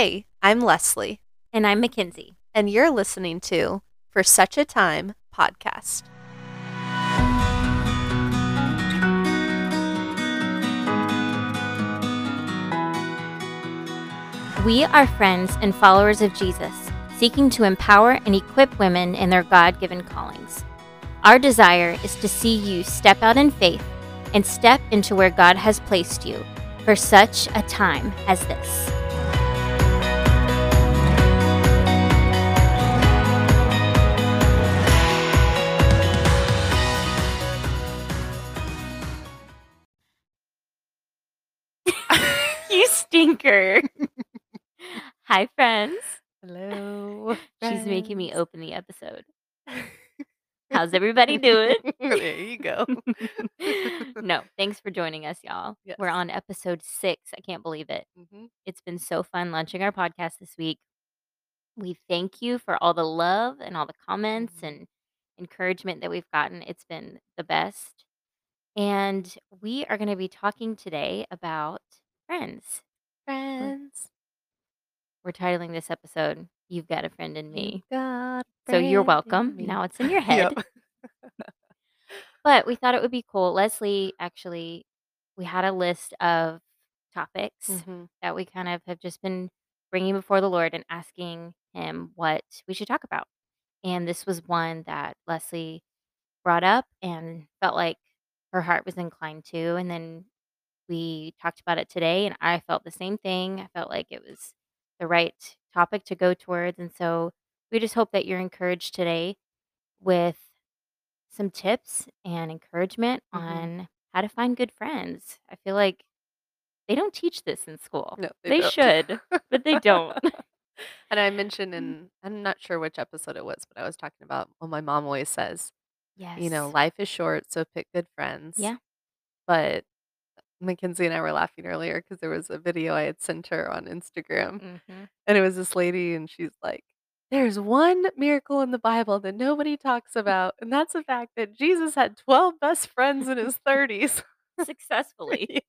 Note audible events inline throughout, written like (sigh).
Hey, I'm Leslie, And I'm McKenzie. and you're listening to For Such a Time podcast. We are friends and followers of Jesus, seeking to empower and equip women in their God given callings. Our desire is to see you step out in faith and step into where God has placed you for such a time as this. You stinker. (laughs) Hi, friends. Hello. (laughs) She's making me open the episode. (laughs) How's everybody doing? there you go. no, thanks for joining us, y'all. We're on episode six. I can't believe it. Mhm. It's been so fun launching our podcast this week. We thank you for all the love and all the comments Mhm. and encouragement that we've gotten. It's been the best. And we are going to be talking today about friends. Friends. We're titling this episode, You've Got a Friend in Me. A So you're welcome. Now it's in your (laughs) head. But we thought it would be cool. Leslie actually, we had a list of topics Mhm. that we kind of have just been bringing before the Lord and asking Him what we should talk about. And this was one that Leslie brought up and felt like her heart was inclined to. And then we talked about it today, and I felt the same thing. I felt like it was the right topic to go towards. And so we just hope that you're encouraged today with some tips and encouragement Mhm. on how to find good friends. I feel like they don't teach this in school. No, they, They don't. should, but they don't. (laughs) and I mentioned (laughs) in I'm not sure which episode it was, but I was talking about what my mom always says. yes. You know, life is short, so pick good friends. Yeah. But McKenzie and I were laughing earlier because there was a video I had sent her on Instagram, hmm and it was this lady, and she's like, "There's one miracle in the Bible that nobody talks (laughs) about, and that's the fact that Jesus had 12 best friends in his 30s." (laughs) Successfully. yeah.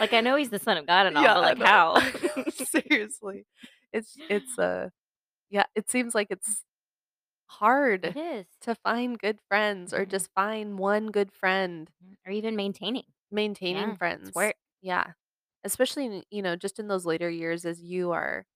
Like I know he's the son of God and all, Yeah, but I like know. how? (laughs) Seriously. It's it's (sighs) uh yeah, it seems like it's hard is. to find good friends or Mhm. just find one good friend, Or even maintaining. Maintaining Yeah. friends. Work. Yeah. Especially, in, you know, just in those later years as you are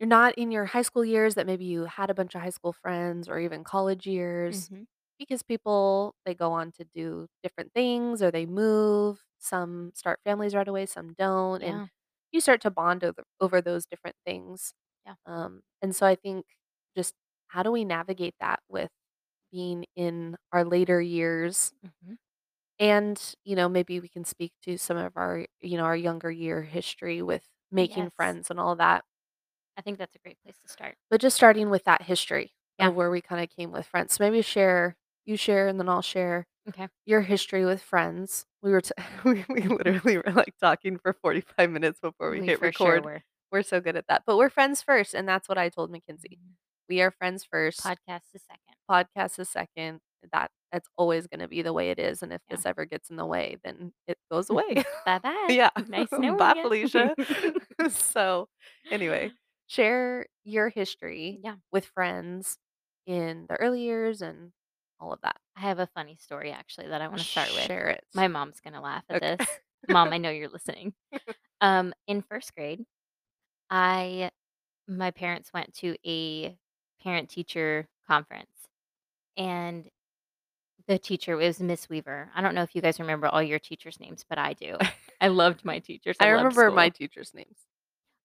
you're not in your high school years that maybe you had a bunch of high school friends or even college years hmm because people they go on to do different things or they move. Some start families right away, some don't, and Yeah. you start to bond over, over those different things. Yeah. Um, and so I think just how do we navigate that with being in our later years hmm and you know maybe we can speak to some of our you know our younger year history with making Yes. friends and all that I think that's a great place to start. but just starting with that history Yeah. of where we kind of came with friends so maybe share you share and then i'll share Okay. your history with friends we were t- (laughs) we, we literally were like talking for 45 minutes before we, hit for record sure were. we're so good at that but we're friends first and that's what i told mckenzie mm-hmm. we are friends first Podcast is second. podcast is second that that's always going to be the way it is and if Yeah. this ever gets in the way then it goes (laughs) away bye bye. yeah Nice (laughs) knowing bye felicia (laughs) so anyway share your history yeah. with friends in the early years and all of that I have a funny story actually that I want to start with. share it My mom's gonna laugh at Okay. this. Mom, I know you're listening. Um, in first grade, I my parents went to a parent teacher conference and the teacher was Miss Weaver. I don't know if you guys remember all your teachers' names, but I do. (laughs) I loved my teachers. i loved remember my school. teachers names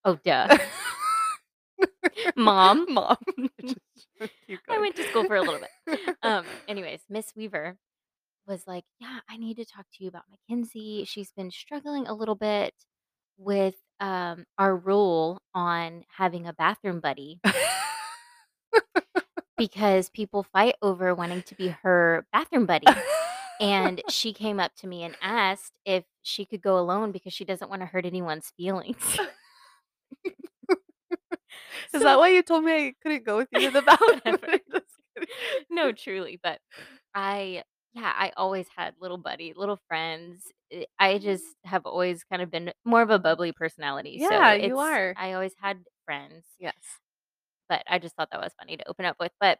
Oh duh. (laughs) Mom. (laughs) mom I went to school for a little bit. Um, anyways, Miss Weaver was like, Yeah, I need to talk to you about McKenzie. She's been struggling a little bit with um, our rule on having a bathroom buddy because people fight over wanting to be her bathroom buddy. And (laughs) she came up to me and asked if she could go alone because she doesn't want to hurt anyone's feelings. (laughs) Is that why you told me I couldn't go with you to the (laughs) bathroom? Whatever. Just kidding. no, truly, but I yeah, I always had little buddy, little friends eh, I just have always kind of been more of a bubbly personality, Yeah, so you it's are. I always had friends, Yes. But I just thought that was funny to open up with, but,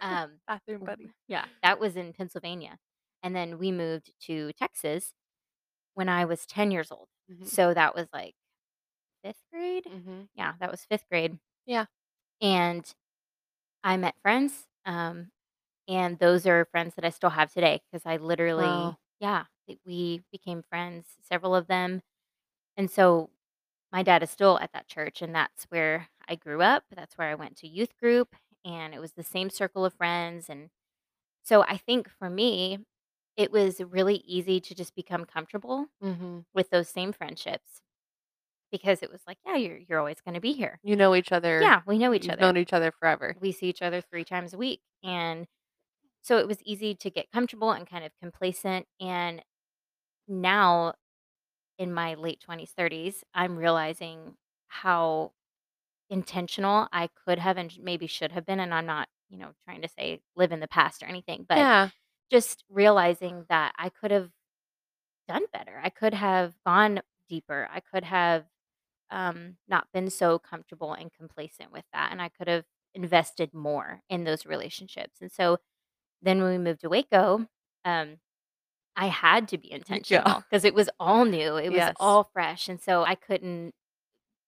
um, (laughs) Bathroom buddy. yeah, that was in Pennsylvania, and then we moved to Texas when I was 10 years old, Mhm. so that was, like, 5th grade? Mhm. Yeah, that was 5th grade, Yeah. and I met friends, um, and those are friends that I still have today because I literally Wow. yeah, we became friends, several of them, and so my dad is still at that church, and that's where I grew up, that's where I went to youth group, and it was the same circle of friends, and so I think for me, it was really easy to just become comfortable Mhm. with those same friendships because it was like, "Yeah, you're you're always gonna be here." You know each other Yeah, we know each you've other. known each other forever. We see each other 3 times a week, and so it was easy to get comfortable and kind of complacent, and now in my late 20s, 30s, I'm realizing how intentional I could have and maybe should have been, and I'm not, you know, trying to say live in the past or anything, but Yeah. just realizing that I could have done better. I could have gone deeper. I could have um, not been so comfortable and complacent with that, and I could have invested more in those relationships. And so then when we moved to Waco, um, I had to be intentional because it was all new. It was Yes. all fresh, and so I couldn't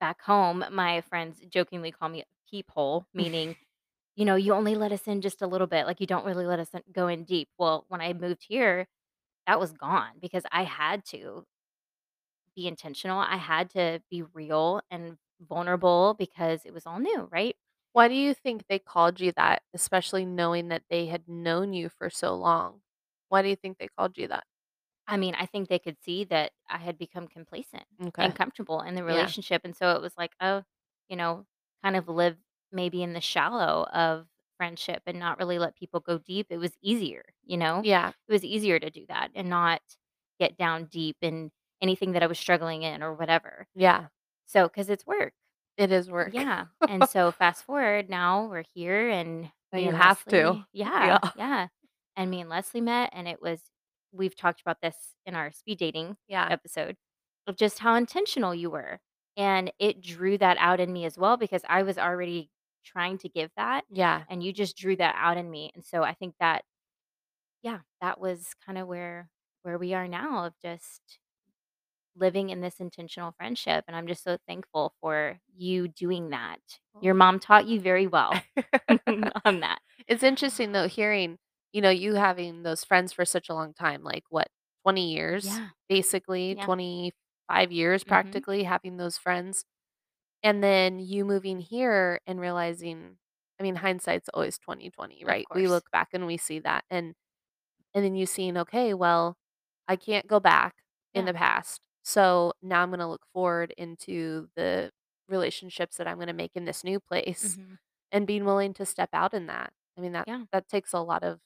Back home, my friends jokingly call me a peephole, meaning, (laughs) you know, you only let us in just a little bit, like, you don't really let us in go in deep. Well, when I moved here, that was gone because I had to be intentional. I had to be real and vulnerable because it was all new, right? Why do you think they called you that, especially knowing that they had known you for so long? Why do you think they called you that? I mean, I think they could see that I had become complacent and comfortable in the Yeah. relationship, and so it was like, oh, you know, kind of live maybe in the shallow of friendship and not really let people go deep. It was easier, you know? Yeah. It was easier to do that and not get down deep in anything that I was struggling in or whatever. Yeah. So, because it's work. It is work. Yeah. And (laughs) so fast forward now we're here and you have to. Yeah, Yeah. yeah. And me and Leslie met and it was we've talked about this in our speed dating Yeah. episode of just how intentional you were. And it drew that out in me as well because I was already trying to give that Yeah. and you just drew that out in me. And so I think that yeah, that was kind of where where we are now of just living in this intentional friendship and I'm just so thankful for you doing that. Your oh. mom taught you very well (laughs) (laughs) on that. It's interesting though hearing, you know, you having those friends for such a long time, like what, 20 years, Yeah. basically, Yeah. 25 years Mhm. practically having those friends. And then you moving here and realizing, I mean, hindsight's always 2020, Of right? We course. look back and we see that. And and then you seeing, okay, well, I can't go back in Yeah. the past. So now I'm gonna look forward into the relationships that I'm gonna make in this new place Mhm. and being willing to step out in that. I mean, that Yeah. that takes a lot of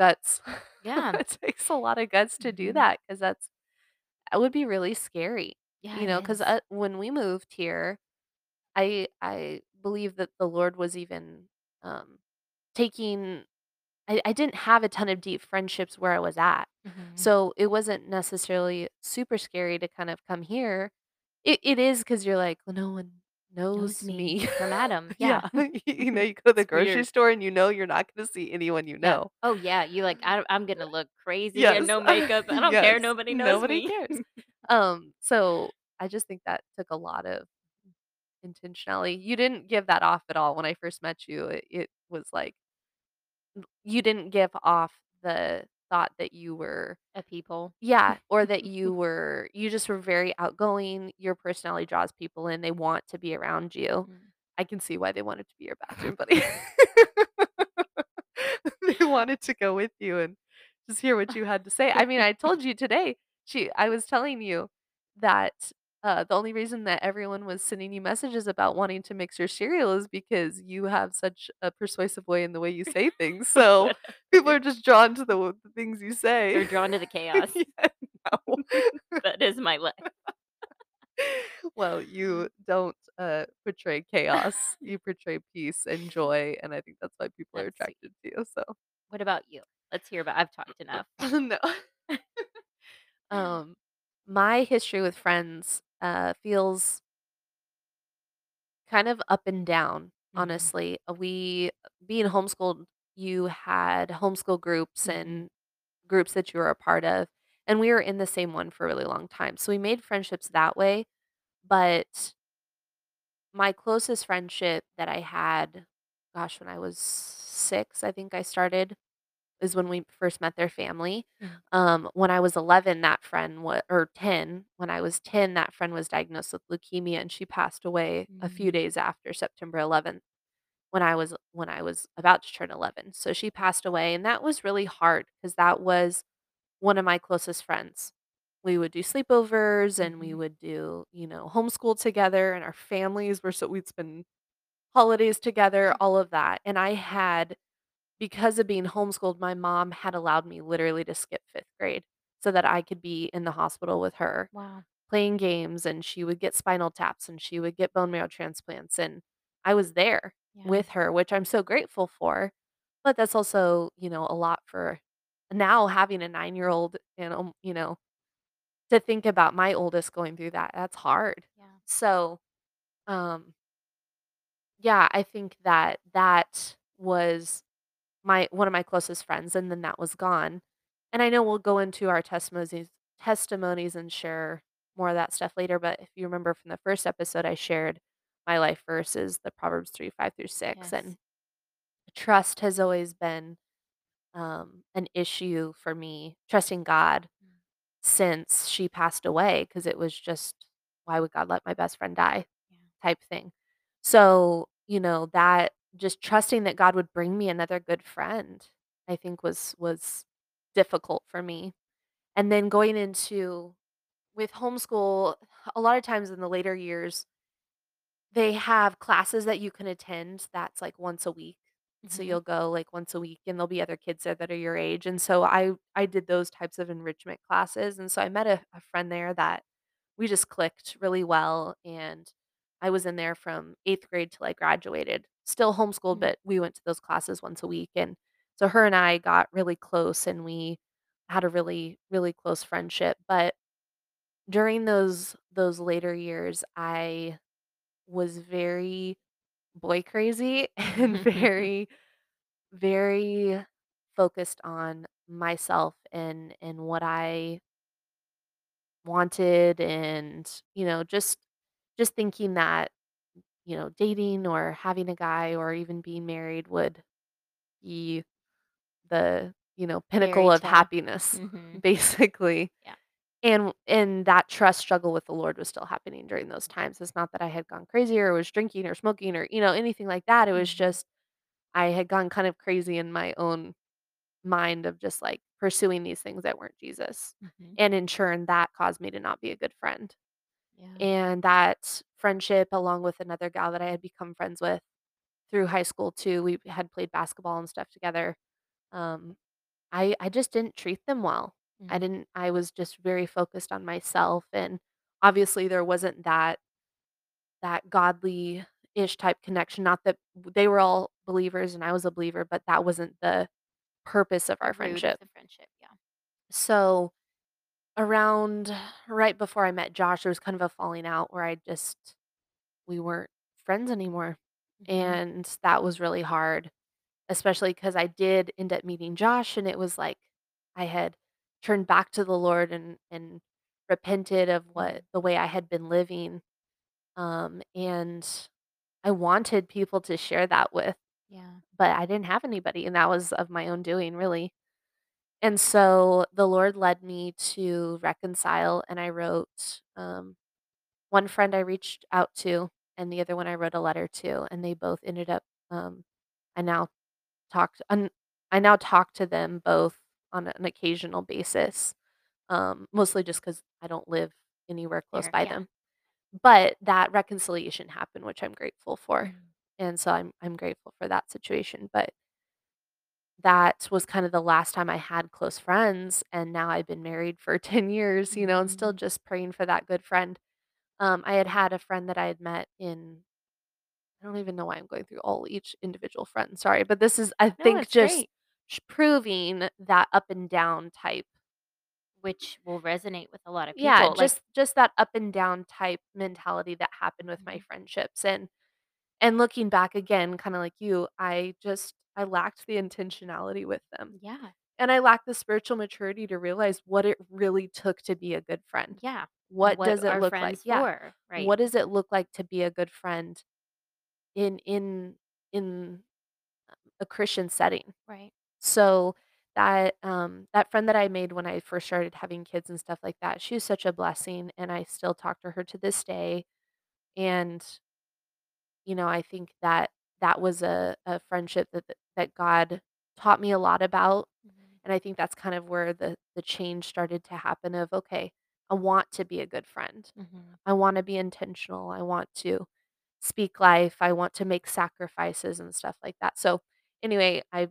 guts. (laughs) Yeah. It takes a lot of guts to do Mhm. that because that's that would be really scary, Yeah, you it know, 'cause, is. uh, when we moved here, I I believe that the Lord was even, um, taking I I didn't have a ton of deep friendships where I was at, Mhm. so it wasn't necessarily super scary to kind of come here. It it is because you're like, "Well, no one Knows knows me me." from Adam. (laughs) Yeah. Yeah, (laughs) you know, you go to the It's grocery weird. store and you know you're not gonna see anyone you Yeah. know. Oh, yeah, you like, (laughs) I I'm gonna look crazy and Yes. no makeup. I don't care, Yes. nobody knows Nobody me. cares. Um, so I just think that took a lot of intentionality. You didn't give that off at all when I first met you. It it was like you didn't give off the thought that you were A people. yeah, (laughs) or that you were you just were very outgoing. Your personality draws people in. They want to be around you. Mhm. I can see why they wanted to be your bathroom (laughs) buddy. (laughs) They wanted to go with you and just hear what you had to say. I mean, I told you today, she I was telling you that, uh, the only reason that everyone was sending you messages about wanting to mix your cereal is because you have such a persuasive way in the way you say things, so (laughs) people are just drawn to the w the things you say. They're drawn to the (laughs) chaos. Yeah, no. (laughs) That is my life. Well, you don't, uh, portray chaos, you portray peace and joy, and I think that's why people are That's sweet. attracted to you, so What about you? Let's hear about I've talked enough. No. Um, my history with friends, uh, feels kind of up and down, Mhm. honestly. Uh, we being homeschooled, you had homeschool groups Mhm. and groups that you were a part of, and we were in the same one for a really long time, so we made friendships that way, but my closest friendship that I had, gosh, when I was 6, I think I started, is when we first met their family. Mhm. Um, when I was 11, that friend wa or 10, when I was 10, that friend was diagnosed with leukemia, and she passed away a few Mm. days after September 11th when I was when I was about to turn 11. So she passed away, and that was really hard because that was one of my closest friends. We would do sleepovers, and we Mhm. would do, you know, homeschool together, and our families were so we'd spend holidays together, all of that, and I had because of being homeschooled, my mom had allowed me literally to skip 5th grade so that I could be in the hospital with her Wow. playing games, and she would get spinal taps, and she would get bone marrow transplants, and I was there Yeah. with her, which I'm so grateful for, but that's also, you know, a lot for now having a nine-year-old and, um, you know, to think about my oldest going through that, that's hard. Yeah. So, um yeah, I think that that was my one of my closest friends, and then that was gone, and I know we'll go into our testimonies testimonies and share more of that stuff later, but if you remember from the 1st episode, I shared my life verse is the Proverbs 3, 5 through 6, Yes. and trust has always been, um, an issue for me, trusting God Mm. since she passed away because it was just, "Why would God let my best friend die?" Yeah. type thing. So, you know, that just trusting that God would bring me another good friend, I think was was difficult for me, and then going into with homeschool, a lot of times in the later years they have classes that you can attend that's, like, once a week. So Mhm. you'll go, like, once a week, and there'll be other kids there that are your age, and so I I did those types of enrichment classes, and so I met a a friend there that we just clicked really well, and I was in there from 8th grade till I graduated. Still homeschooled, Mm. but we went to those classes once a week, and so her and I got really close, and we had a really, really close friendship, but during those those later years, I was very boy crazy (laughs) and (laughs) very, very focused on myself and and what I wanted and, you know, just just thinking that, you know, dating or having a guy or even being married would be the, you know, pinnacle Fairy of tale. happiness, Mhm. (laughs) basically. Yeah. And and that trust struggle with the Lord was still happening during those times. It's not that I had gone crazy or was drinking or smoking or, you know, anything like that, it was Mhm. just I had gone kind of crazy in my own mind of just, like, pursuing these things that weren't Jesus, Mhm. and in turn, that caused me to not be a good friend. Yeah. And that friendship, along with another gal that I had become friends with through high school too, we had played basketball and stuff together, um, I I just didn't treat them well. I Mm. didn't I was just very focused on myself, and obviously, there wasn't that that godly-ish type connection, not that they were all believers and I was a believer, but that wasn't the purpose of our friendship. friendship, yeah. So, around right before I met Josh, there was kind of a falling out where I just we weren't friends anymore, Mhm. and that was really hard, especially because I did end up meeting Josh, and it was like I had turned back to the Lord and and repented of what Mm. the way I had been living, um, and I wanted people to share that with, Yeah. but I didn't have anybody, and that was of my own doing, really. And so, the Lord led me to reconcile, and I wrote, um one friend I reached out to, and the other one I wrote a letter to, and they both ended up, um I now talk to un I now talk to them both on an occasional basis, um, mostly just 'cause I don't live anywhere close There by yeah. them. But that reconciliation happened, which I'm grateful for, Mm. and so I'm I'm grateful for that situation, but that was kind of the last time I had close friends, and now I've been married for (laughs) 10 years, you know, and still Mhm. just praying for that good friend. Um, I had had a friend that I had met in I don't even know why I'm going through all each individual friend, sorry, but this is, I No, think, it's just great. sh proving that up and down type which will resonate with a lot of Yeah, people, like just just that up and down type mentality that happened with my Mhm. friendships, and and looking back again, kinda like you, I just I lacked the intentionality with them, Yeah. and I lacked the spiritual maturity to realize what it really took to be a good friend. Yeah. What What does it look like friends Yeah. right? What does it look like to be a good friend in in in a Christian setting? Right. So, that, um that friend that I made when I first started having kids and stuff like that, she was such a blessing, and I still talk to her to this day, and you know, I think that that was a a friendship that th that God taught me a lot about, Mhm. and I think that's kind of where the the change started to happen of, "Okay, I want to be a good friend. Mhm. I wanna be intentional, I want to speak life, I want to make sacrifices," and stuff like that. So, anyway, I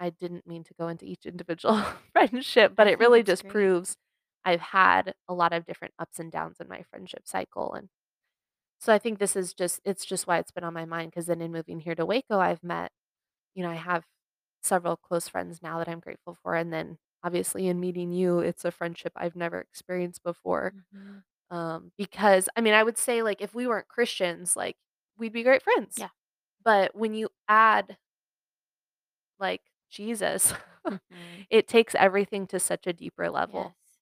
I didn't mean to go into each individual (laughs) friendship, but I it think really just great. proves I've had a lot of different ups and downs in my friendship cycle, and so I think this is just it's just why it's been on my mind because then in moving here to Waco, I've met you know, I have several close friends now that I'm grateful for, and then, obviously, in meeting you, it's a friendship I've never experienced before, Mhm. um, because I mean, I would say, like, if we weren't Christians, like, we'd be great friends, Yeah. but when you add like, Jesus, (laughs) Mhm. it takes everything to such a deeper level, Yes.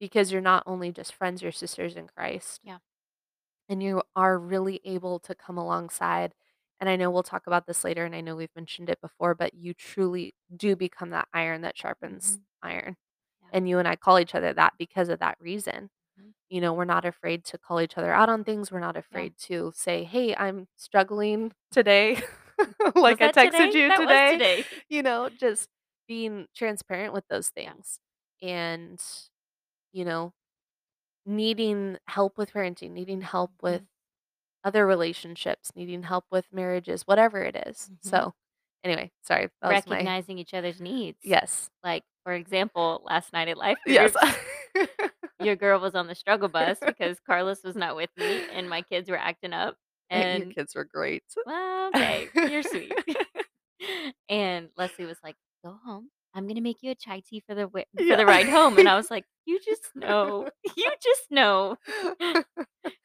because you're not only just friends, you're sisters in Christ. Yeah. And you are really able to come alongside and I know we'll talk about this later, and I know we've mentioned it before, but you truly do become that iron that sharpens Mhm. iron, Yeah. and you and I call each other that because of that reason. Mhm. You know, we're not afraid to call each other out on things, we're not Yeah. afraid to say, "Hey, I'm struggling today," (laughs) Was like I that texted today? you That was today, today. (laughs) you know, just being transparent with those Yeah. things, and, you know, needing help with parenting, needing help with Mhm. other relationships, needing help with marriages, whatever it is. Mhm. So, anyway, sorry, that was my Recognizing each other's needs. Yes. Like, for example, last night at life (laughs) (laughs) Yes. (laughs) your girl was on the struggle bus because Carlos was not with me, and my kids were acting up, your and kids were great. well, okay, you're sweet. And Leslie was like, "Go home. I'm gonna make you a chai tea for the for Yeah. the ride home," and I was like, "You just know. (laughs) You just know." (laughs)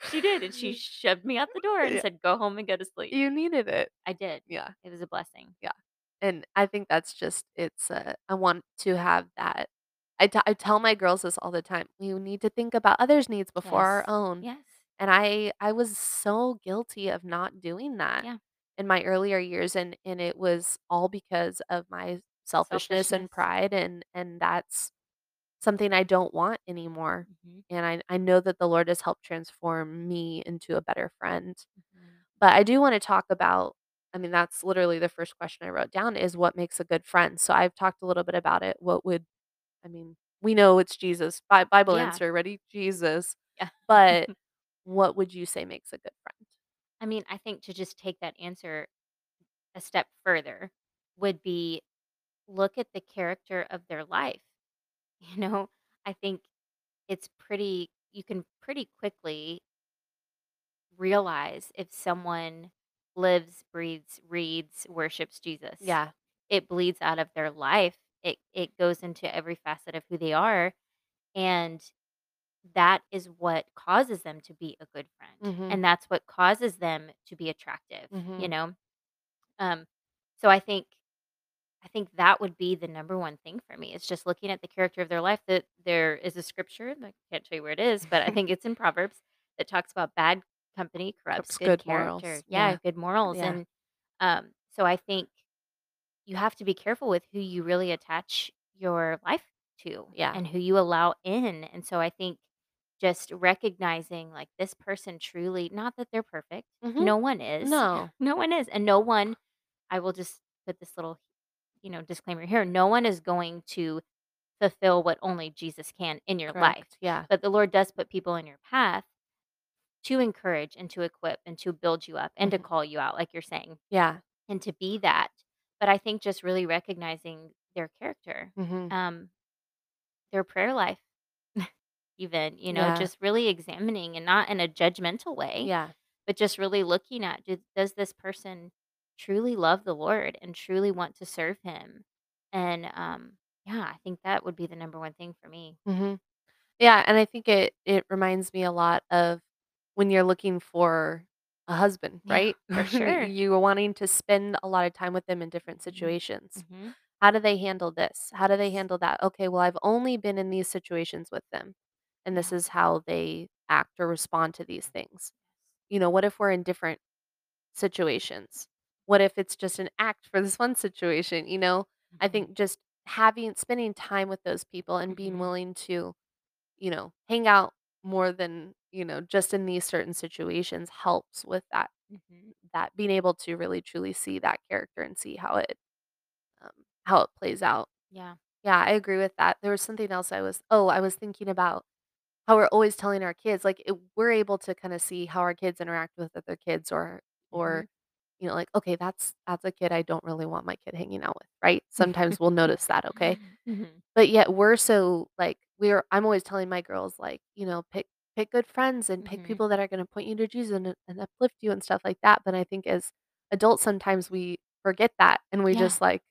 She did, and she shoved me out the door and Yeah. said, "Go home and go to sleep." You needed it. I did. Yeah. It was a blessing. Yeah. And I think that's just it's, uh I want to have that I I tell my girls this all the time, "We need to think about others' needs before our own." Yes. And I I was so guilty of not doing that Yeah. in my earlier years, and and it was all because of my selfishness and pride, and and that's something I don't want anymore. Mhm. And I I know that the Lord has helped transform me into a better friend. Mhm. But I do wanna talk about I mean, that's literally the first question I wrote down is what makes a good friend? So I've talked a little bit about it. What would I mean, we know it's Jesus. Bi Bible Yeah. answer, ready? Jesus. Yeah. But (laughs) what would you say makes a good friend? I mean, I think to just take that answer a step further would be look at the character of their life. (laughs) You know? I think it's pretty you can pretty quickly realize if someone lives, breathes, reads, worships Jesus. Yeah. It bleeds out of their life. It it goes into every facet of who they are, and that is what causes them to be a good friend, Mhm. and that's what causes them to be attractive, you Mhm. know? Um, so I think I think that would be the number one thing for me. It's just looking at the character of their life that there is a scripture, I can't tell you where it is, but I think it's in Proverbs that talks about bad company corrupts good good character. morals. Yeah, Yeah. good morals, Yeah. and, um, so I think you have to be careful with who you really attach your life to Yeah. and who you allow in, and so I think just recognizing, like, this person truly not that they're perfect. Mhm. No one is. No. No one is, and no one I will just put this little, you know, disclaimer here. No one is going to fulfill what only Jesus can in your life, Yeah. but the Lord does put people in your path to encourage and to equip and to build you up and to Mhm. call you out, like you're saying, Yeah. and to be that. But I think just really recognizing their character, Mhm. um their prayer life, (laughs) even, you know, Yeah. just really examining and not in a judgmental way, Yeah. but just really looking at, "Did does this person truly love the Lord and truly want to serve him?" And, um, yeah, I think that would be the number one thing for me. Mhm. Yeah, and I think it it reminds me a lot of when you're looking for a husband, Yeah, right? for (laughs) sure. You're wanting to spend a lot of time with them in different Mhm. situations. Mhm. How do they handle this? How do they handle that? Okay, well, I've only been in these situations with them, and this Yeah. is how they act or respond to these things. You know, what if we're in different situations? What if it's just an act for this one situation, you know? I Mhm. think just having spending time with those people and being Mhm. willing to, you know, hang out more than, you know, just in these certain situations helps with that Mhm. that being able to really truly see that character and see how it um, how it plays out. Yeah. Yeah, I agree with that. There was something else I was oh, I was thinking about how we're always telling our kids like it, we're able to kind of see how our kids interact with other kids or or Mhm. You know like okay that's that's a kid I don't really want my kid hanging out with, right? Sometimes we'll (laughs) notice that, okay? Mhm. But yet we're so like we're I'm always telling my girls like, you know, pick pick good friends and pick Mhm. people that are going to point you to Jesus and, and uplift you and stuff like that. But I think as adults sometimes we forget that and we Yeah. just like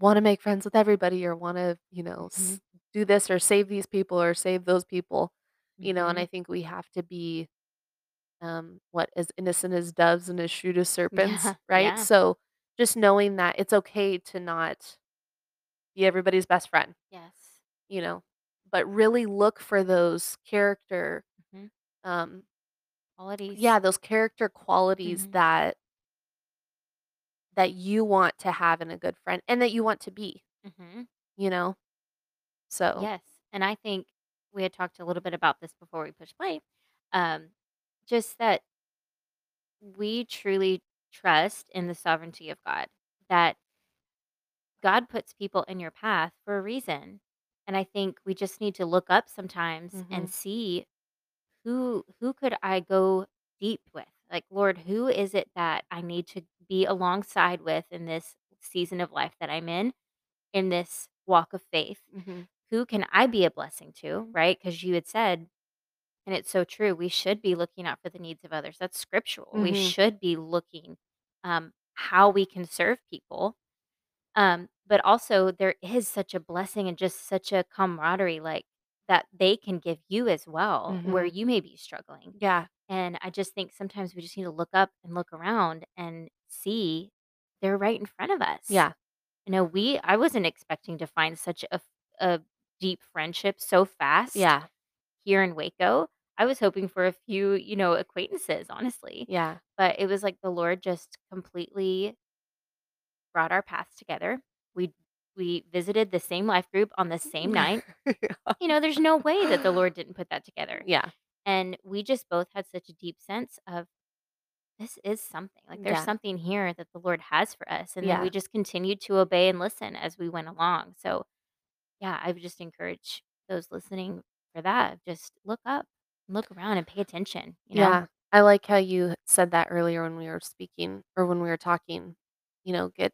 want to make friends with everybody or want to, you know, Mhm. s- do this or save these people or save those people, you know, and. I think we have to be um what as innocent as doves and as shrewd as serpents, Yeah. right? Yeah. So just knowing that it's okay to not be everybody's best friend Yes. you know, but really look for those character, Mhm. um, Qualities. yeah, those character qualities Mhm. that that you want to have in a good friend and that you want to be, Mhm. you know? So, Yes, and I think we had talked a little bit about this before we push play. Um, just that we truly trust in the sovereignty of God, that God puts people in your path for a reason. And I think we just need to look up sometimes and mhm, see who who could I go deep with? Like, Lord, who is it that I need to be alongside with in this season of life that I'm in, in this walk of faith? mhm, Who can I be a blessing to, right? Because you had said And it's so true. We should be looking out for the needs of others. That's scriptural. We mhm, should be looking um, how we can serve people. Um, but also, there is such a blessing and just such a camaraderie, like that they can give you as well, where mhm. you may be struggling. Yeah, And I just think sometimes we just need to look up and look around and see they're right in front of us. yeah, You know, we I wasn't expecting to find such a, a deep friendship so fast yeah, here in Waco. I was hoping for a few, you know, acquaintances, honestly. yeah. But it was like the Lord just completely brought our paths together. We we visited the same life group on the same (laughs) night. You know, there's no way that the Lord didn't put that together. Yeah, And we just both had such a deep sense of this is something. Like there's yeah, something here that the Lord has for us. And then we yeah, just continued to obey and listen as we went along. So yeah, I would just encourage those listening for that. Just look up, look around and pay attention, you know? yeah. I like how you said that earlier when we were speaking or when we were talking, you know, get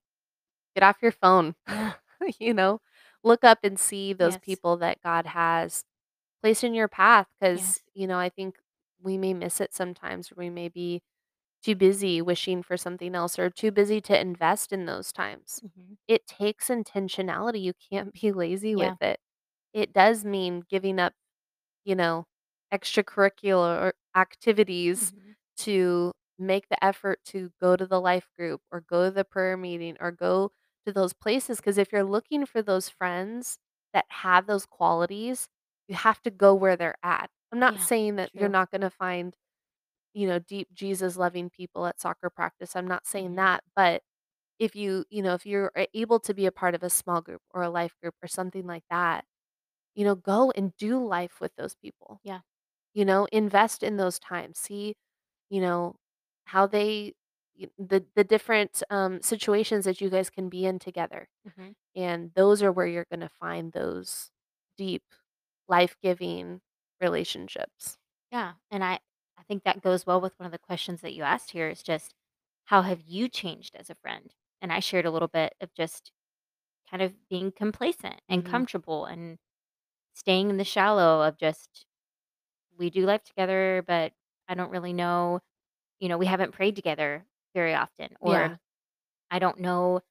Get off your phone, (laughs) you know? Look up and see those Yes. people that God has placed in your path, because Yes. you know, I think we may miss it sometimes, or we may be too busy wishing for something else or too busy to invest in those times. Mhm. It takes intentionality, you can't be (laughs) lazy with it. It does mean giving up you know, extracurricular activities Mhm. to make the effort to go to the life group or go to the prayer meeting or go to those places. Because if you're looking for those friends that have those qualities, you have to go where they're at. I'm not Yeah. saying that you're True. not going to find, you know, deep Jesus loving people at soccer practice. I'm not saying Mhm. that. But if you, you know, if you're a- able to be a part of a small group or a life group or something like that, you know, go and do life with those people Yeah. You know, invest in those times. See, you know, how they y the the different, um, situations that you guys can be in together, Mhm. and those are where you're gonna find those deep, life-giving relationships. Yeah. And I I think that goes well with one of the questions that you asked here is just how have you changed as a friend? And I shared a little bit of just kind of being complacent and Mhm. comfortable and staying in the shallow of just we do life together, but I don't really know, you know, we haven't prayed together very often or Yeah. I don't know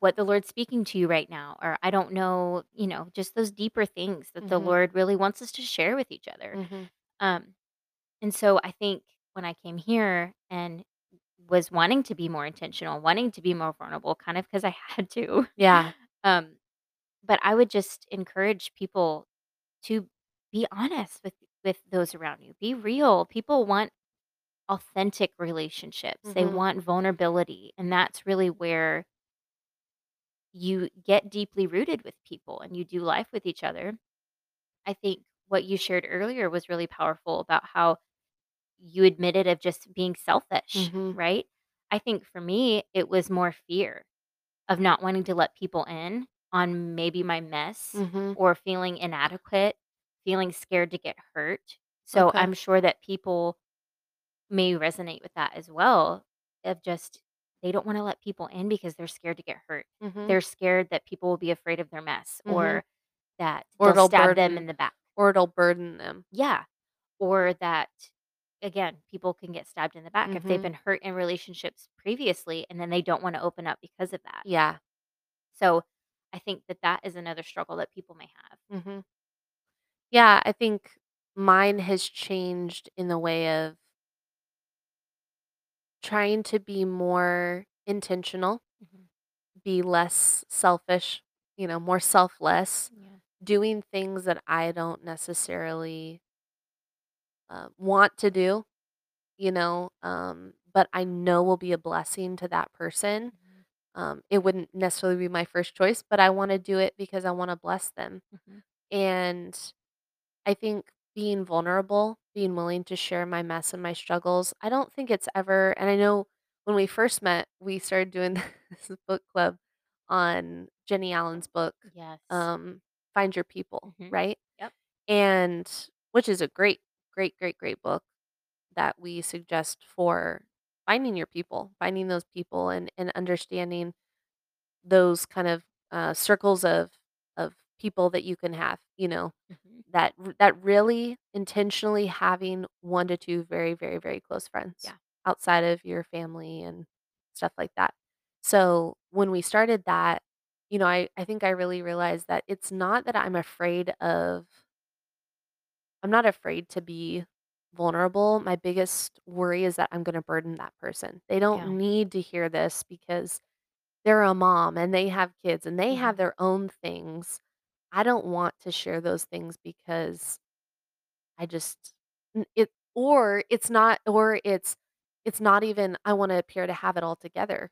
what the Lord's speaking to you right now, or I don't know, you know, just those deeper things that the Mhm. Lord really wants us to share with each other. Mhm. Um, and so I think when I came here and was wanting to be more intentional, wanting to be more vulnerable, kind of because I (laughs) had to, Yeah. um, but I would just encourage people to be honest with with those around you. Be real. People want authentic relationships. They Mhm. want vulnerability, and that's really where you get deeply rooted with people and you do life with each other. I think what you shared earlier was really powerful about how you admitted of just being selfish, Mhm. right? I think for me, it was more fear of not wanting to let people in on maybe my mess Mhm. or feeling inadequate, feeling scared to get hurt. So Okay. I'm sure that people may resonate with that as well of just they don't want to let people in because they're scared to get hurt. Mhm. They're scared that people will be afraid of their mess Mhm. or that Or they'll it'll stab them burden in the back. or it'll burden them. Yeah. Or that again, people can get stabbed in the back if they've Mhm. been hurt in relationships previously and then they don't want to open up because of that. Yeah. So I think that that is another struggle that people may have. Mhm. Yeah, I think mine has changed in the way of trying to be more intentional, Mhm. be less selfish, you know, more selfless, Yeah. doing things that I don't necessarily uh, want to do, you know, um, but I know will be a blessing to that person. Mhm. Um, it wouldn't necessarily be my first choice, but I want to do it because I want to bless them. Mhm. And I think being vulnerable, being willing to share my mess and my struggles, I don't think it's ever and I know when we first met, we started doing (laughs) this book club on Jennie Allen's book, Yes. um, Find Your People, Mhm. right? Yep. And which is a great, great, great, great book that we suggest for finding your people, finding those people and, and understanding those kind of uh, circles of people that you can have, you know, Mhm. that r that really intentionally having 1 to 2 very, very, very close friends Yeah. outside of your family and stuff like that. So, when we started that, you know, I I think I really realized that it's not that I'm afraid of I'm not afraid to be vulnerable. My biggest worry is that I'm gonna burden that person. They don't Yeah. need to hear this because they're a mom and they have kids and they have Mhm. their own things. I don't want to share those things because I just n it or it's not or it's it's not even I wanna appear to have it all together.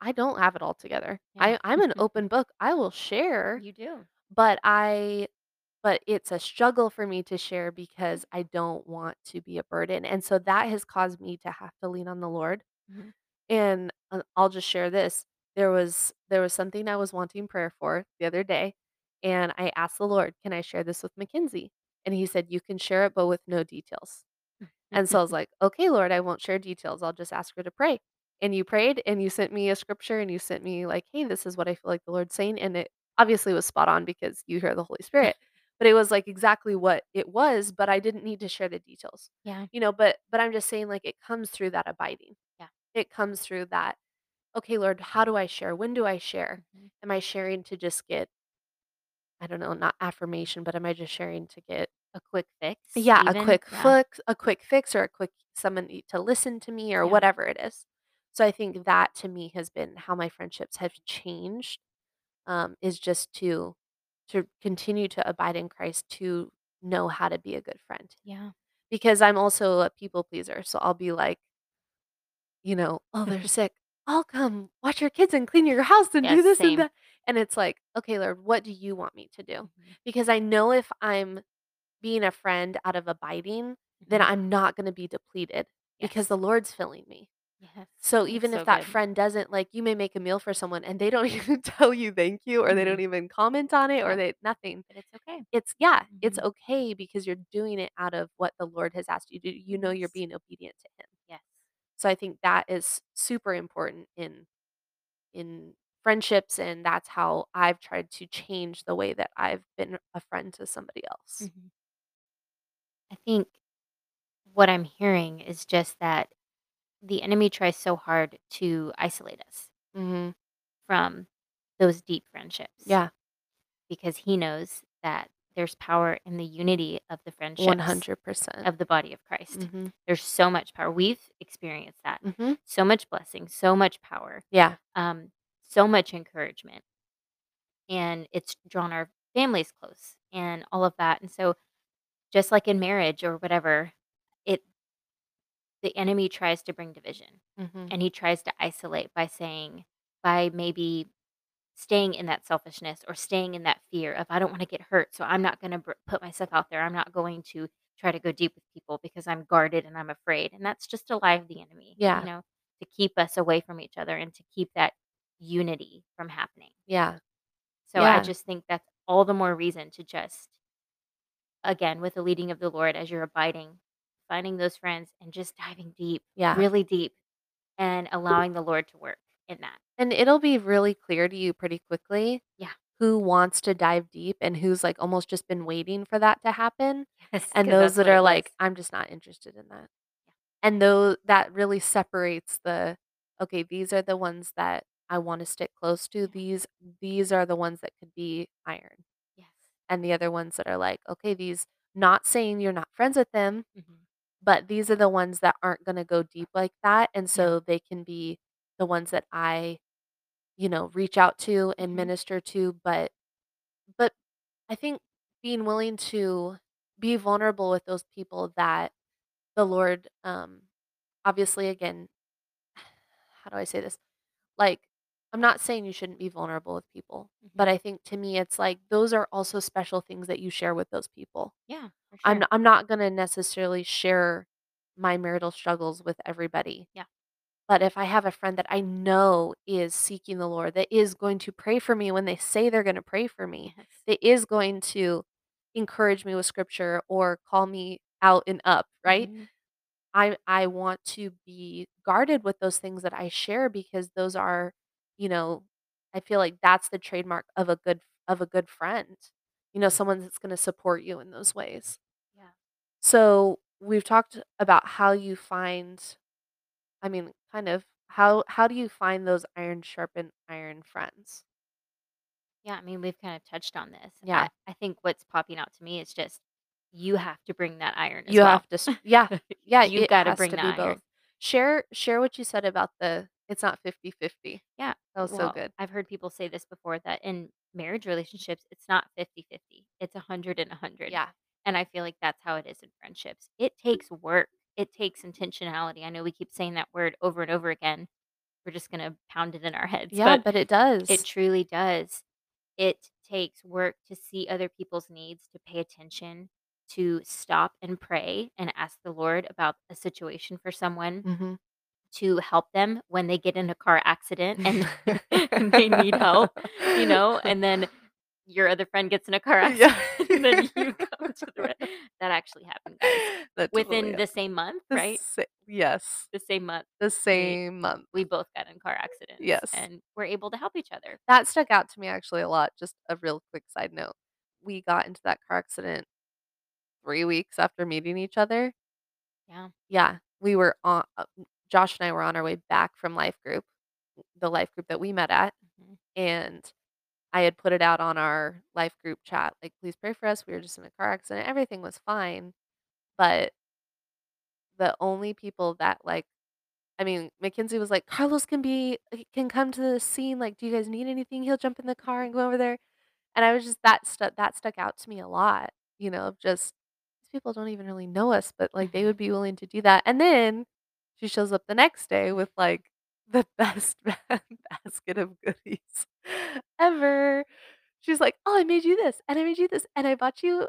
I don't have it all together. Yeah. I I'm an (laughs) open book. I will share, You do. but I but it's a struggle for me to share because I don't want to be a burden, and so that has caused me to have to lean on the Lord Mhm. and, uh, I'll just share this. There was there was something I was wanting prayer for the other day, and I asked the Lord, "Can I share this with McKenzie?" And he said, "You can share it, but with no details." (laughs) And so I was like, "Okay, Lord, I won't share details. I'll just ask her to pray." And you prayed and you sent me a scripture and you sent me like, "Hey, this is what I feel like the Lord's saying." And it obviously was spot on because you hear the Holy (laughs) Spirit. But it was like exactly what it was, but I didn't need to share the details. Yeah. You know, but but I'm just saying like it comes through that abiding. Yeah. It comes through that, "Okay, Lord, how do I share? When do I share? Mhm. Am I sharing to just get, I don't know, not affirmation, but am I just sharing to get A quick fix yeah, a even. quick Yeah. fix a quick fix or a quick someone to listen to me or Yeah. whatever it is." So I think that to me has been how my friendships have changed, um, is just to to continue to abide in Christ, to know how to be a good friend. Yeah. Because I'm also a people pleaser, so I'll be like you know, "Oh, (laughs) they're sick. I'll come watch your kids and clean your house and do Yes, this and same. that." And it's like, "Okay, Lord, what do you want me to do?" Mhm. Because I know if I'm being a friend out of abiding, then Mhm. I'm not gonna be depleted because the Yes. Lord's filling me. Yes. So That's even if so that good. friend doesn't like, you may make a meal for someone and they don't (laughs) even tell you thank you or they don't Mhm. even comment on it or they nothing. But it's okay. It's yeah, it's Mhm. okay because you're doing it out of what the Lord has asked you to do. You know you're Yes. being obedient to him. So I think that is super important in in friendships and that's how I've tried to change the way that I've been a friend to somebody else. Mhm. I think what I'm hearing is just that the enemy tries so hard to isolate us Mhm. from those deep friendships Yeah. because he knows that there's power in the unity of the friendships hundred percent. of the body of Christ. Mhm. There's so much power. We've experienced that. Mhm. So much blessing, so much power, Yeah. um, so much encouragement. And it's drawn our families close and all of that. And so just like in marriage or whatever, it the enemy tries to bring division Mhm. and he tries to isolate by saying by maybe staying in that selfishness or staying in that fear of I don't want to get hurt, so I'm not going to br- put myself out there. I'm not going to try to go deep with people because I'm guarded and I'm afraid. And that's just a lie of the enemy, Yeah. you know, to keep us away from each other and to keep that unity from happening. Yeah. So I just think that's all the more reason to just again with the leading of the Lord as you're abiding, finding those friends and just diving deep, Yeah. really deep and allowing the Lord to work in that. And it'll be really clear to you pretty quickly Yeah. who wants to dive deep and who's, like, almost just been waiting for that to happen, Yes, and because those that's that what it are was. like, "I'm just not interested in that." Yeah. And though that really separates the, "Okay, these are the ones that I wanna stick close to. These these are the ones that could be iron." Yes. And the other ones that are like, "Okay, these" not saying you're not friends with them, Mhm. but these are the ones that aren't gonna go deep like that, and Yeah. so they can be the ones that I, you know, reach out to and Mhm. minister to, but but I think being willing to be vulnerable with those people that the Lord, um, obviously, again, how do I say this? Like, I'm not saying you shouldn't be vulnerable with people, but Mhm. I think to me, it's like those are also special things that you share with those people. Yeah, for I'm sure. I'm not gonna necessarily share my marital struggles with everybody. Yeah. But if I have a friend that I know is seeking the Lord, that is going to pray for me when they say they're gonna pray for me, Yes. that is going to encourage me with scripture or call me out and up, right? Mhm. I I want to be guarded with those things that I share because those are, you know, I feel like that's the trademark of a good of a good friend. You know, someone that's gonna support you in those ways. Yeah. So, we've talked about how you find I mean, kind of how how do you find those iron sharpen iron friends? Yeah, I mean, we've kind of touched on this. Yeah. I I think what's popping out to me is just you have to bring that iron as You well. have to s yeah, (laughs) yeah, You've it gotta has bring to be that both. iron. Share share what you said about the it's not fifty-fifty. Yeah. That was so Well, good. I've heard people say this before that in marriage relationships, it's not fifty-fifty. It's 100 and 100. Yeah. And I feel like that's how it is in friendships. It takes work. It takes intentionality. I know we keep saying that word over and over again. We're just going to pound it in our heads, Yeah, but but it does. it truly does. It takes work to see other people's needs, to pay attention, to stop and pray and ask the Lord about a situation for someone, Mhm. to help them when they get in a car accident and (laughs) (laughs) they need help, you know, and then your other friend gets in a car (laughs) accident Yeah. (laughs) and then you (laughs) come to the that actually happened. That totally Within the happened. same month, The right? sa yes, The same month, the we same month. we both got in car accidents Yes. and we're able to help each other. That stuck out to me actually a lot, just a real quick side note. We got into that car accident 3 weeks after meeting each other. Yeah. Yeah, we were on uh, Josh and I were on our way back from life group, the life group that we met at, Mhm. and I had put it out on our life group chat, like, "Please pray for us, we were just in a car accident." Everything was fine, but the only people that, like I mean, McKenzie was like, "Carlos can be he can come to the scene, like, do you guys need anything? He'll jump in the car and go over there." And I was just that stuck that stuck out to me a lot, you know, of just these people don't even really know us, but, like, they would Mhm. be willing to do that, and then she shows up the next day with, like, the (laughs) best basket of goodies (laughs) ever. She's like, "Oh, I made you this, and I made you this, and I bought you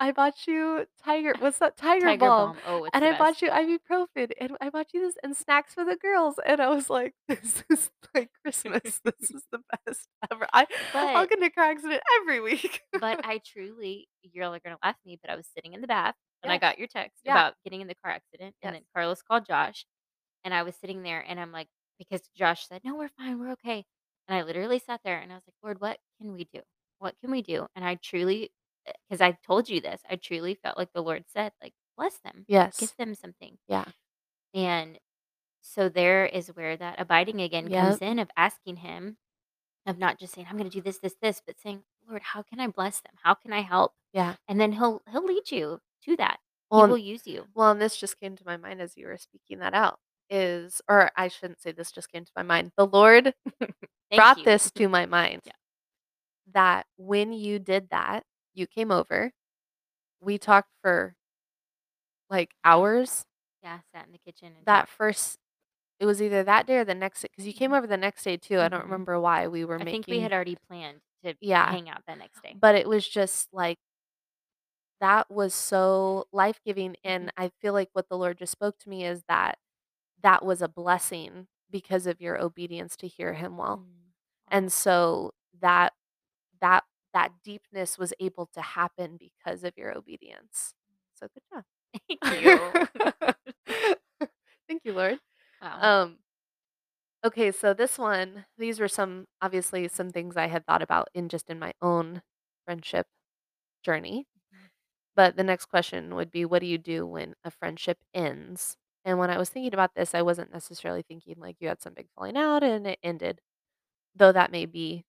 I bought you Tiger what's that? Tiger Tiger Balm, balm. Oh, it's and the I best. bought you ibuprofen, and I bought you this and snacks for the girls," and I was like, (laughs) "This is like Christmas. This is the best ever." I (laughs) I'll But get in a car accident every week. but I truly you're all gonna laugh at me, but I was sitting in the bath when I got your text Yeah. about getting in the car accident, and Yes. then Carlos called Josh, and I was sitting there, and I'm like because Josh said, "No, we're fine, we're okay." And I literally sat there, and I was like, "Lord, what can we do? What can we do?" And I truly eh, because I told you this, I truly felt like the Lord said, like, "Bless them. Yes. Give them something." Yeah. And so there is where that abiding again comes in of asking him of not just saying, "I'm gonna do this, this, this," but saying, "Lord, how can I bless them? How can I help?" Yeah. And then he'll he'll lead you to that. he will use you. well, and this just came to my mind as you were speaking that out, is or I shouldn't say this just came to my mind. The Lord (laughs) brought you. this to my mind Yeah. that when you did that, you came over, we talked for, like, hours. Yeah, sat in the kitchen and That talked. first it was either that day or the next day 'cause you came Mhm. over the next day too, I don't Mhm. remember why we were making I think we had already planned to Yeah. hang out the next day. But it was just, like that was so life-giving, Mhm. and I feel like what the Lord just spoke to me is that that was a blessing because of your obedience to hear him well. Mm. And so that that that deepness was able to happen because of your obedience. So good job. Thank (laughs) you. Thank you, Lord. Wow. Um Okay, so this one these were some obviously some things I had thought about in just in my own friendship journey. Mhm. But the next question would be, what do you do when a friendship ends? And when I was thinking about this, I wasn't necessarily thinking like you had some big falling out and it ended, though that may be,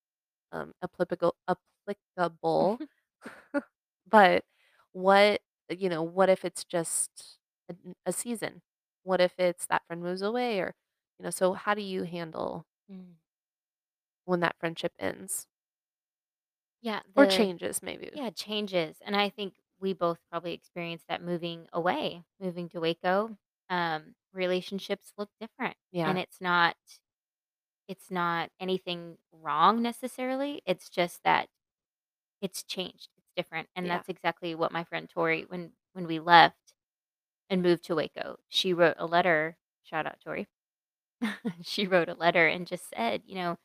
um, applipical applicable. (laughs) (laughs) But what you know, what if it's just a season? What if it's that friend moves away or you know, so how do you handle Mm. when that friendship ends? Yeah, Or the changes maybe. yeah, changes, and I think we both probably experienced that moving away, moving to Waco. Um, relationships look different, Yeah. and it's not it's not anything wrong necessarily, it's just that it's changed, it's different, and Yeah. that's exactly what my friend Tori when when we left and moved to Waco, she wrote a letter shout out Tori. (laughs) She wrote a letter and just said, you know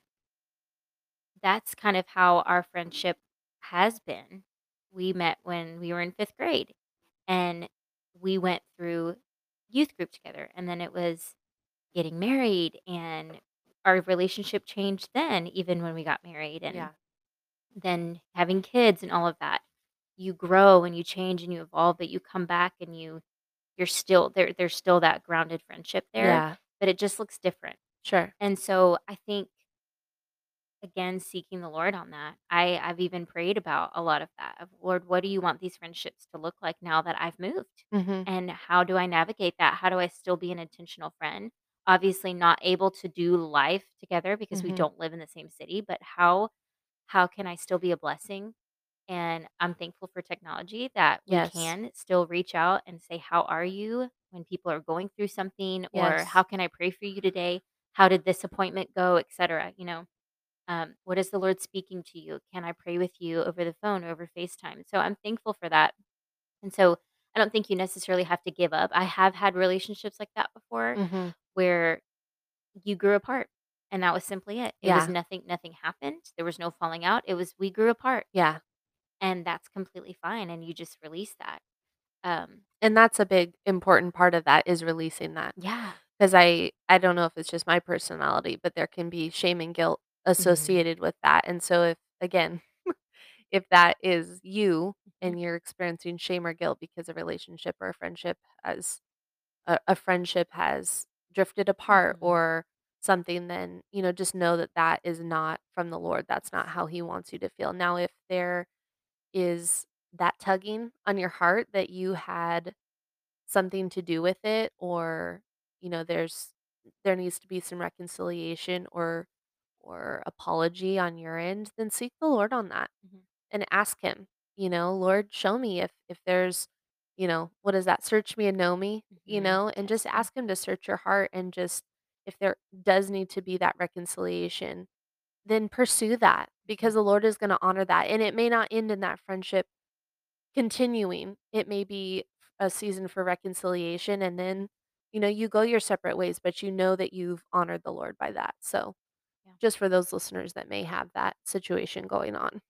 that's kind of how our friendship has been. We met when we were in 5th grade, and we went through youth group together, and then it was getting married, and our relationship changed then even when we got married, and Yeah. then having kids and all of that. You grow and you change and you evolve, but you come back and you you're still there there's still that grounded friendship there, Yeah. but it just looks different. Sure. And so I think again, seeking the Lord on that. I I've even prayed about a lot of that of, "Lord, what do you want these friendships to look like now that I've moved? Mhm. And how do I navigate that? How do I still be an intentional friend?" Obviously, not able to do life together because we Mhm. don't live in the same city, but how how can I still be a blessing? And I'm thankful for technology that we Yes. can still reach out and say, "How are you?" when people are going through something, or, Yes. "How can I pray for you today? How did this appointment go?" Etcetera, you know? Um, "What is the Lord speaking to you? Can I pray with you over the phone, over FaceTime?" So I'm thankful for that. And so I don't think you necessarily have to give up. I have had relationships like that before Mhm. where you grew apart, and that was simply it. It was Yeah. nothing nothing happened. There was no falling out. It was we grew apart. Yeah. And that's completely fine, and you just release that. Um And that's a big important part of that is releasing that. yeah. because I I don't know if it's just my personality, but there can be shame and guilt Mhm. associated with that, and so if again, (laughs) if that is you Mhm. and you're experiencing shame or guilt because a relationship or a friendship has a a friendship has drifted apart Mhm. or something, then, you know, just know that that is not from the Lord. That's not how he wants you to feel. Now if there is that tugging on your heart that you had something to do with it or, you know, there's there needs to be some reconciliation or or apology on your end, then seek the Lord on that Mhm. and ask him, you know, "Lord, show me if if there's" you know, what is that? "Search me and know me," you Mhm. know, and just ask him to search your heart and just if there does need to be that reconciliation, then pursue that Mhm. because the Lord is gonna honor that, and it may not end in that friendship continuing. It may be a season for reconciliation, and then, you know, you go your separate ways, but you know that you've honored the Lord by that. So. Just for those listeners that may have that situation going on.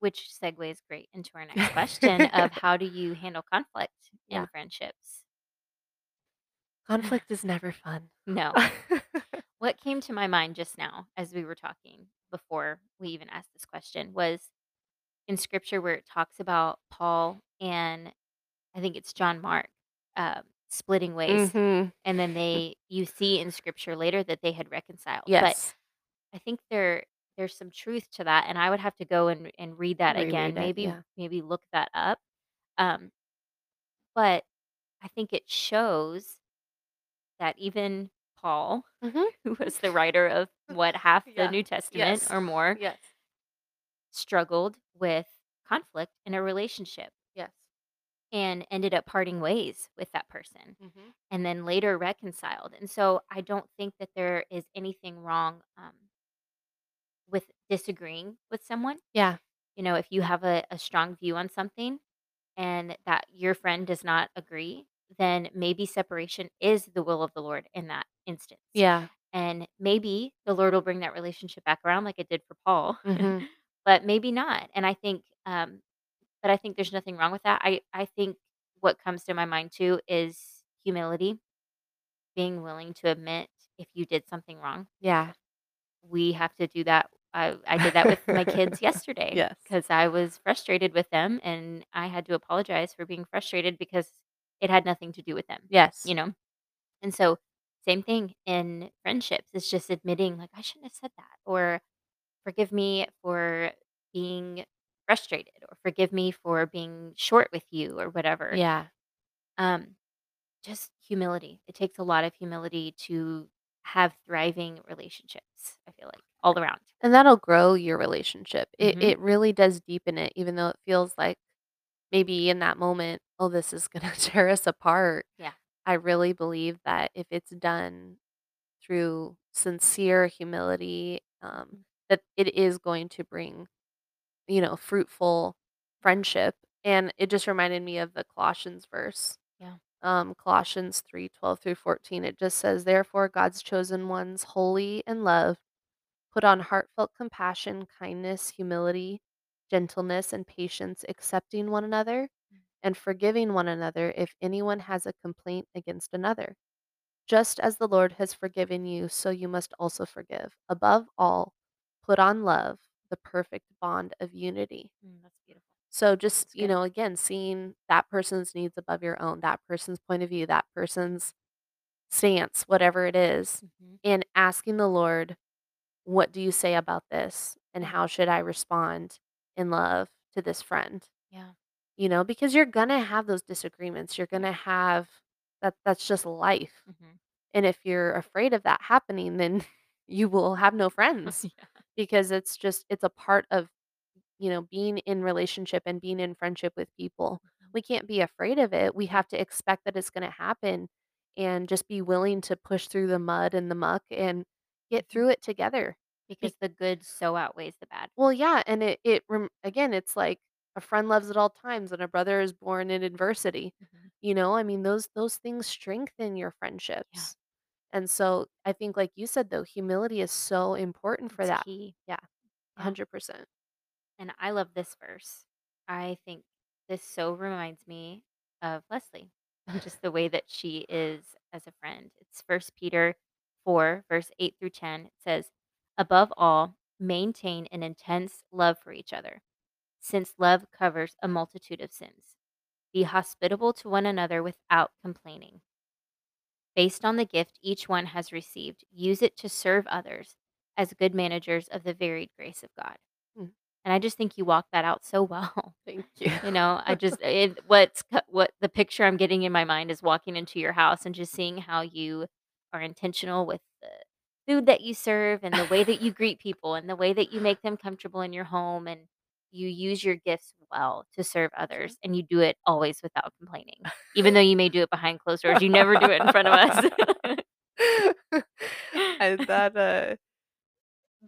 Which segues great into our next question of (laughs) how do you handle conflict in Yeah. friendships? Conflict (laughs) is never fun. No. (laughs) What came to my mind just now as we were talking before we even asked this question was in scripture where it talks about Paul and I think it's John Mark, um, splitting ways, Mhm. and then they you see in scripture later that they had reconciled, but Yes. I think there there's some truth to that, and I would have to go and and read that Reread again, it, maybe yeah. maybe look that up, um but I think it shows that even Paul, Mhm. (laughs) who was the writer of, (laughs) what, half the Yeah. New Testament Yes. or more Yes. struggled with conflict in a relationship Yes. and ended up parting ways with that person, Mhm. and then later reconciled, and so I don't think that there is anything wrong, um disagreeing with someone. Yeah. You know, if you have a a strong view on something and that your friend does not agree, then maybe separation is the will of the Lord in that instance, Yeah. and maybe the Lord will bring that relationship back around like it did for Paul, Mhm. (laughs) but maybe not, and I think, um but I think there's nothing wrong with that. I I think what comes to my mind too is humility, being willing to admit if you did something wrong. Yeah. We have to do that. I I did that with my kids (laughs) yesterday Yes. 'cause I was frustrated with them, and I had to apologize for being frustrated because it had nothing to do with them, Yes. you know? And so, same thing in friendships, it's just admitting, like, "I shouldn't have said that," or "Forgive me for being frustrated," or "Forgive me for being short with you," or whatever. Yeah. Um, just humility. It takes a lot of humility to have thriving relationships, I feel like, all around. And that'll grow your relationship. It Mhm. it really does deepen it even though it feels like maybe in that moment, "Oh, this is gonna (laughs) tear us apart." Yeah. I really believe that if it's done through sincere humility, um, Mm. that it is going to bring, you know, fruitful friendship, and it just reminded me of the Colossians verse, Yeah. um, Colossians three twelve through 14. it just says, "Therefore, God's chosen ones, holy and loved, put on heartfelt compassion, kindness, humility, gentleness, and patience, accepting one another, Mm. and forgiving one another if anyone has a complaint against another. Just as the Lord has forgiven you, so you must also forgive. Above all, put on love, the perfect bond of unity." Mm, that's beautiful. So just, you know, again, seeing that person's needs above your own, that person's point of view, that person's stance, whatever it is, Mhm. and asking the Lord, "What do you say about this, and how should I respond in love to this friend?" Yeah. You know, because you're gonna have those disagreements, you're gonna have that that's just life, Mhm. and if you're afraid of that happening, then (laughs) you will have no (laughs) friends Yeah. because it's just it's a part of, you know, being in relationship and being in friendship with people. Mhm. We can't be afraid of it, we have to expect that it's gonna happen and just be willing to push through the mud and the muck and get through it together. Be Because the good so outweighs the bad. Well, yeah, and it it rem again, it's like, "A friend loves at all times, and a brother is born in adversity." Mhm. You know, I mean, those those things strengthen your Yeah. friendships, and so, I think like you said, though, humility is so important for It's that. key. Yeah, a Yeah. 100%. And I love this verse. I think this so reminds me of Leslie just the way that she is as a friend. It's First Peter 4, verse 8 through 10, It says, "Above all, maintain an intense love for each other, since love covers a multitude of sins. Be hospitable to one another without complaining." Based on the gift each one has received, use it to serve others as good managers of the varied grace of God. Mm. And I just think you walk that out so (laughs) well. Thank you. You know, I just (laughs) it what's what the picture I'm getting in my mind is walking into your house and just seeing how you are intentional with the food that you serve and the way that you greet (laughs) people and the way that you make them comfortable in your home, and you use your gifts well to serve others, and you do it always without complaining. Even though you may do it behind closed doors, you never do it in front of us. (laughs) I that, uh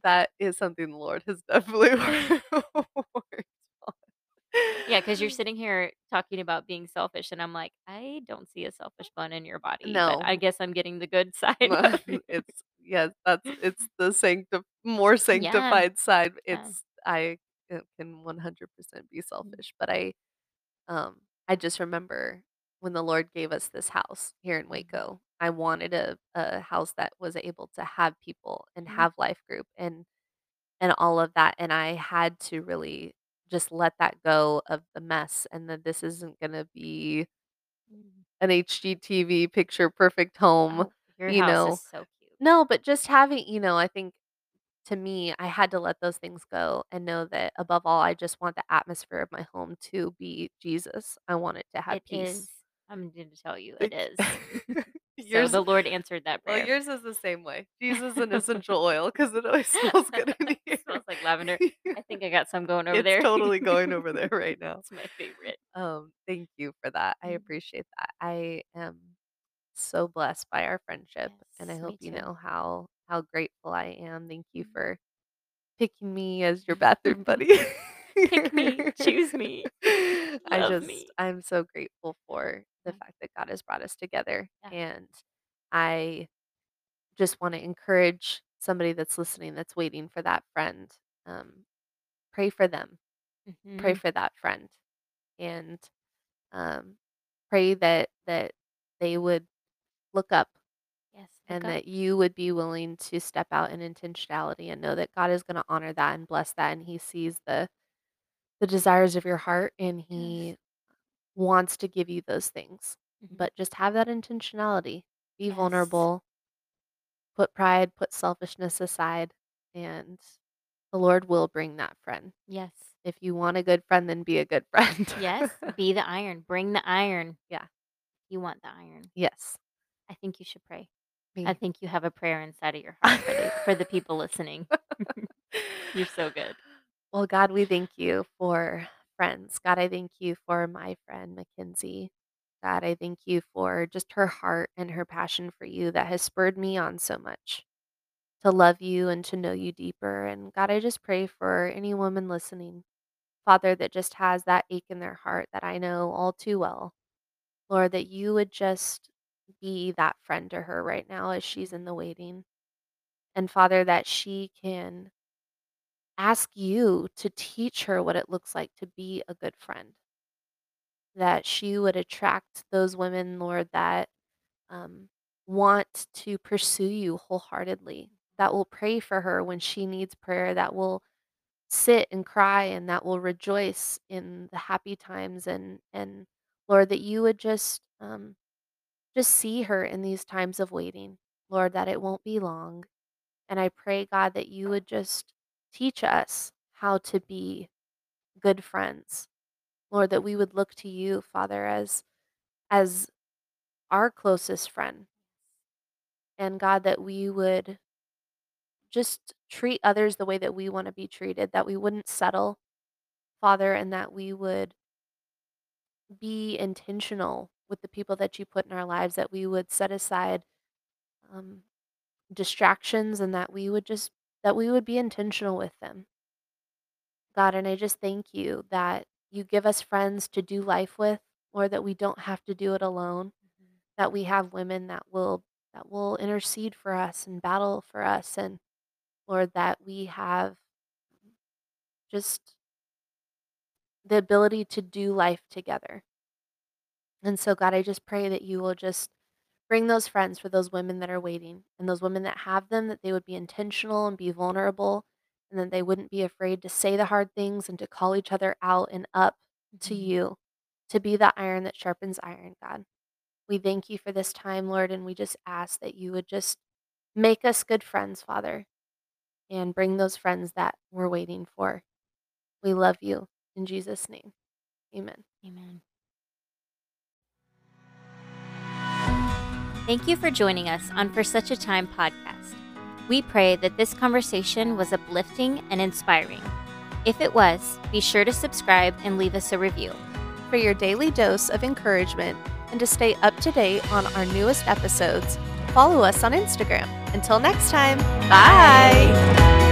that is something the Lord has definitely (laughs) worked Yeah, 'cause you're (laughs) sitting here talking about being selfish, and I'm like, "I don't see a selfish bone in your body, but No. I guess I'm getting the good (laughs) side of (laughs) you." It's yes, that's it's the sancti more Yeah. sanctified side. Yeah. It's I, uh, can 100% be Mm. selfish, but I, um I just remember when the Lord gave us this house here in Mhm. Waco, I wanted a a house that was able to have people and Mhm. have life group and and all of that, and I had to really just let that go of the mess and that this isn't gonna be Mhm. an HGTV picture perfect home, Oh, your you house is know? so cute. No, but just having you know, I think to me, I had to let those things go and know that above all, I just want the atmosphere of my home to be Jesus. I want it to have It is. peace. I'm going to tell you, it Like, (laughs) is. So the Lord answered that prayer. well, yours is the same way. Jesus and essential (laughs) oil 'cause it always smells (laughs) good in here. It smells like lavender. (laughs) I think I got some going over It's there. It's totally going over there right now. It's my favorite. Um, thank you for that. I Mm. appreciate that. I am so blessed by our friendship, and I hope you know how how grateful I am. Thank you for picking me as your bathroom buddy. Pick me, (laughs) choose me, I love just me. I'm so grateful for the fact that God has brought us together, Yeah. and I just wanna encourage somebody that's listening that's waiting for that friend, um, pray for them. Pray Mhm. for that friend, and, um, pray that that they would look up Yes, and up. that you would be willing to step out in intentionality and know that God is gonna honor that and bless that, and he sees the the desires of your heart, and Yes. he wants to give you those things. Mhm. But just have that intentionality. Be Yes. vulnerable. Put pride, put selfishness aside, and the Lord will bring that friend. Yes. If you want a good friend, then be a good friend. Yes, (laughs) be the iron, bring the iron. Yeah. You want the iron. Yes. I think you should pray. I Me. think you have a prayer inside of your heart for the for the people (laughs) listening. (laughs) You're so good. Well, God, we thank you for friends. God, I thank you for my friend, McKenzie. God, I thank you for just her heart and her passion for you that has spurred me on so much to love you and to know you deeper. And God, I just pray for any woman listening, Father, that just has that ache in their heart that I know all too well. Lord, that you would just be that friend to her right now as she's in the waiting. And Father, that she can ask you to teach her what it looks like to be a good friend. That she would attract those women, Lord, that, um, want to pursue you wholeheartedly, that will pray for her when she needs prayer, that will sit and cry, and that will rejoice in the happy times, and and Lord, that you would just, um, just see her in these times of waiting, Lord, that it won't be long. And I pray, God, that you would just teach us how to be good friends. Lord, that we would look to you, Father, as as our closest friend. And God, that we would just treat others the way that we wanna be treated, that we wouldn't settle, Father, and that we would be intentional with the people that you put in our lives, that we would set aside, um, distractions, and that we would just that we would be intentional with them. God, and I just thank you that you give us friends to do life with, or that we don't have to do it alone, Mhm. that we have women that will that will intercede for us and battle for us, and Lord, that we have just the ability to do life together. And so, God, I just pray that you will just bring those friends for those women that are waiting, and those women that have them, that they would be intentional and be vulnerable, and that they wouldn't be afraid to say the hard things and to call each other out and up to Mhm. you, to be the iron that sharpens iron, God. We thank you for this time, Lord, and we just ask that you would just make us good friends, Father, and bring those friends that we're waiting for. We love you. In Jesus' name, amen. Amen. Thank you for joining us on For Such a Time podcast. We pray that this conversation was uplifting and inspiring. If it was, be sure to subscribe and leave us a review. For your daily dose of encouragement and to stay up to date on our newest episodes, follow us on Instagram. Until next time, bye.